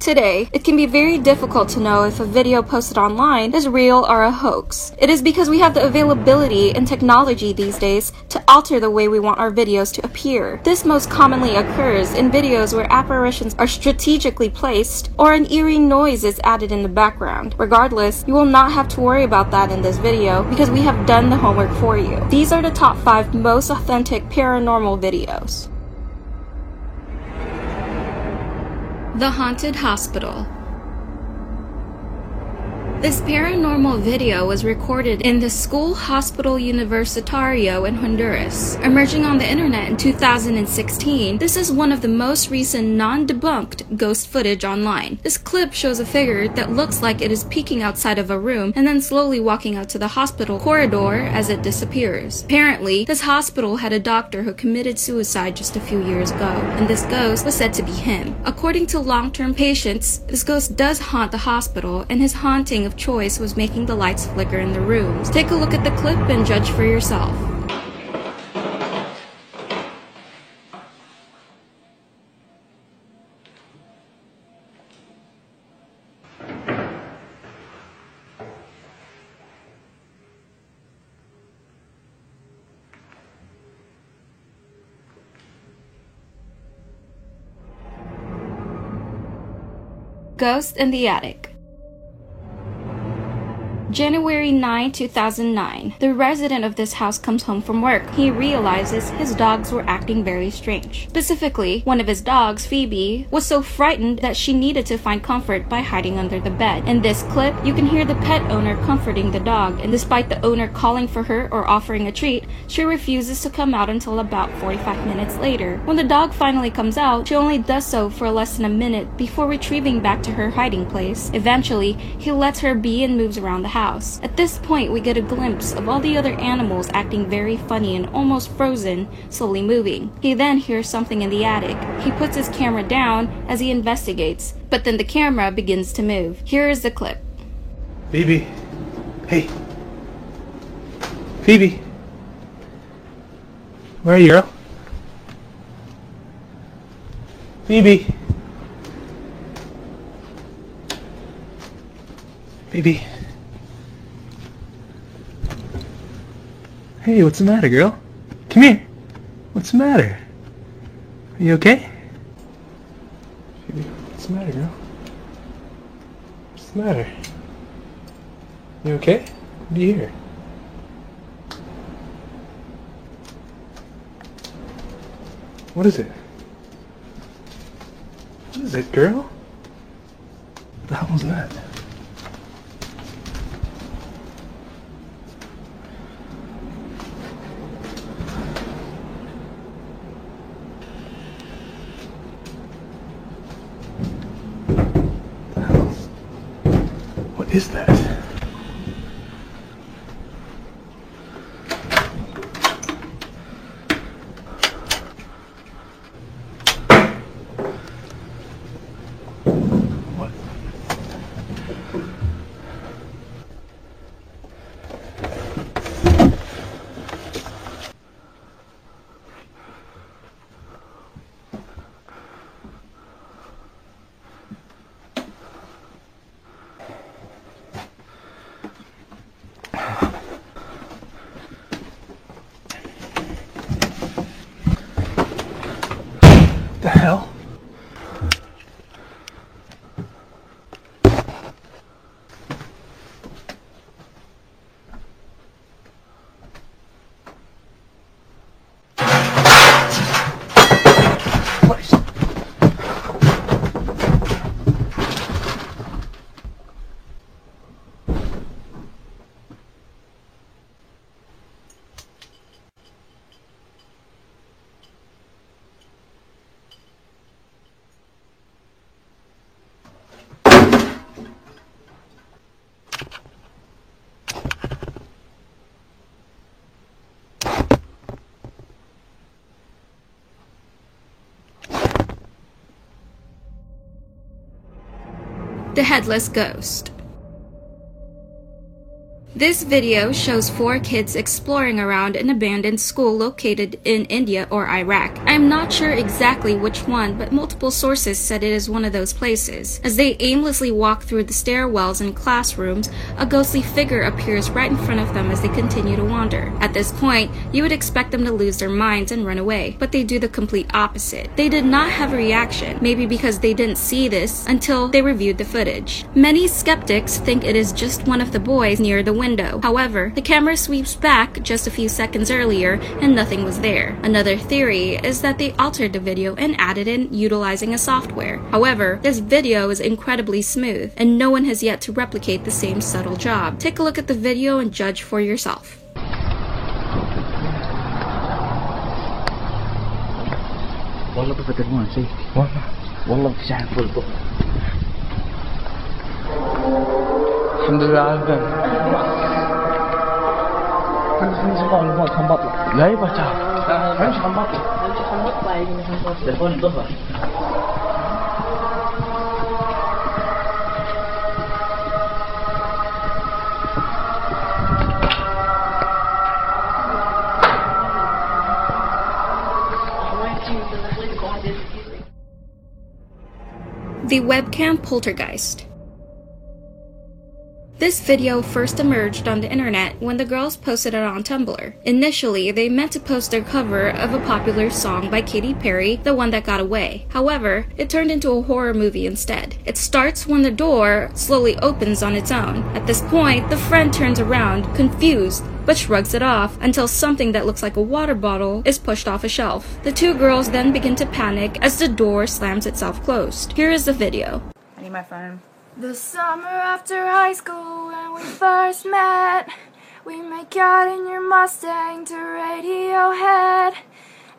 Today, it can be very difficult to know if a video posted online is real or a hoax. It is because we have the availability and technology these days to alter the way we want our videos to appear. This most commonly occurs in videos where apparitions are strategically placed or an eerie noise is added in the background. Regardless, you will not have to worry about that in this video because we have done the homework for you. These are the top 5 most authentic paranormal videos. The Haunted Hospital this paranormal video was recorded in the School Hospital Universitario in Honduras. Emerging on the internet in 2016, this is one of the most recent non-debunked ghost footage online. This clip shows a figure that looks like it is peeking outside of a room and then slowly walking out to the hospital corridor as it disappears. Apparently, this hospital had a doctor who committed suicide just a few years ago, and this ghost was said to be him. According to long-term patients, this ghost does haunt the hospital, and his haunting of choice was making the lights flicker in the rooms. Take a look at the clip and judge for yourself. Ghost in the Attic January 9, 2009. The resident of this house comes home from work. He realizes his dogs were acting very strange. Specifically, one of his dogs, Phoebe, was so frightened that she needed to find comfort by hiding under the bed. In this clip, you can hear the pet owner comforting the dog, and despite the owner calling for her or offering a treat, she refuses to come out until about 45 minutes later. When the dog finally comes out, she only does so for less than a minute before retrieving back to her hiding place. Eventually, he lets her be and moves around the house house. At this point, we get a glimpse of all the other animals acting very funny and almost frozen, slowly moving. He then hears something in the attic. He puts his camera down as he investigates, but then the camera begins to move. Here is the clip. Phoebe. Hey. Phoebe. Where are you? Phoebe. Phoebe. Hey, what's the matter, girl? Come here. What's the matter? Are you okay? What's the matter, girl? What's the matter? You okay? What do you hear? What is it? What is it, girl? What the hell was that? Is that? What? The hell? What is The Headless Ghost. This video shows four kids exploring around an abandoned school located in India or Iraq. I am not sure exactly which one, but multiple sources said it is one of those places. As they aimlessly walk through the stairwells and classrooms, a ghostly figure appears right in front of them as they continue to wander. At this point, you would expect them to lose their minds and run away, but they do the complete opposite. They did not have a reaction, maybe because they didn't see this until they reviewed the footage. Many skeptics think it is just one of the boys near the window window. However, the camera sweeps back just a few seconds earlier and nothing was there. Another theory is that they altered the video and added in utilizing a software. However, this video is incredibly smooth and no one has yet to replicate the same subtle job. Take a look at the video and judge for yourself. See? على الباب كان بطلع لا يبا تعال امشي كان بطلع امشي كان بطلع تلفون الظهر The webcam poltergeist. this video first emerged on the internet when the girls posted it on Tumblr. Initially, they meant to post their cover of a popular song by Katy Perry, The One That Got Away. However, it turned into a horror movie instead. It starts when the door slowly opens on its own. At this point, the friend turns around, confused, but shrugs it off until something that looks like a water bottle is pushed off a shelf. The two girls then begin to panic as the door slams itself closed. Here is the video. I need my phone. The summer after high school when we first met, we make out in your Mustang to Radiohead.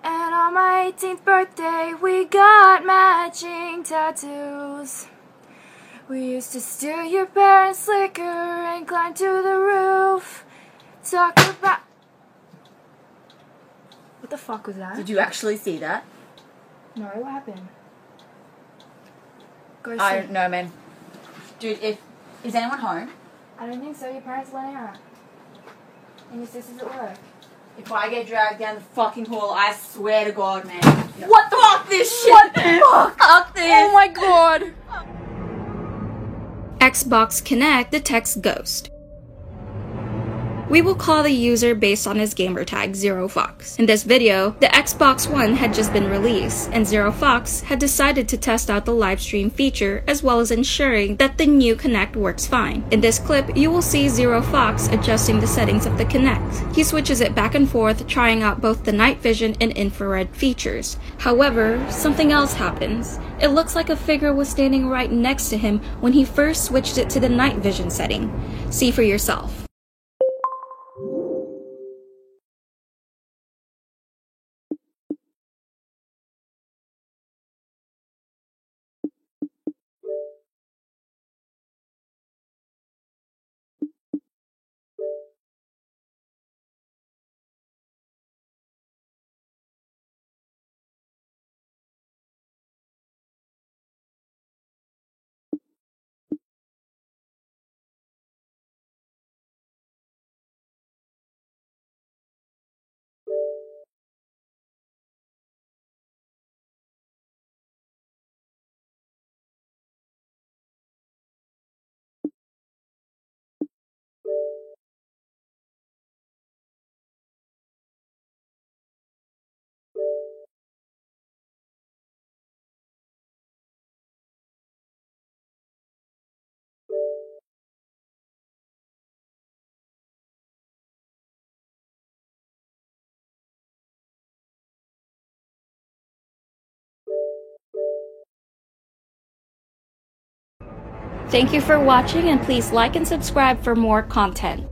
And on my 18th birthday, we got matching tattoos. We used to steal your parents' liquor and climb to the roof. Talk about. What the fuck was that? Did you actually see that? No, what happened? Go I don't know, man. Dude, if is anyone home? I don't think so. Your parents let out. And your sister's at work. If I get dragged down the fucking hall, I swear to God, man. What the fuck this shit? What the fuck? Fuck this. Oh my god! Xbox Kinect detects ghost. We will call the user based on his gamertag Zero Fox. In this video, the Xbox One had just been released, and Zero Fox had decided to test out the live stream feature as well as ensuring that the new Kinect works fine. In this clip, you will see Zero Fox adjusting the settings of the Kinect. He switches it back and forth, trying out both the night vision and infrared features. However, something else happens. It looks like a figure was standing right next to him when he first switched it to the night vision setting. See for yourself. Thank you for watching and please like and subscribe for more content.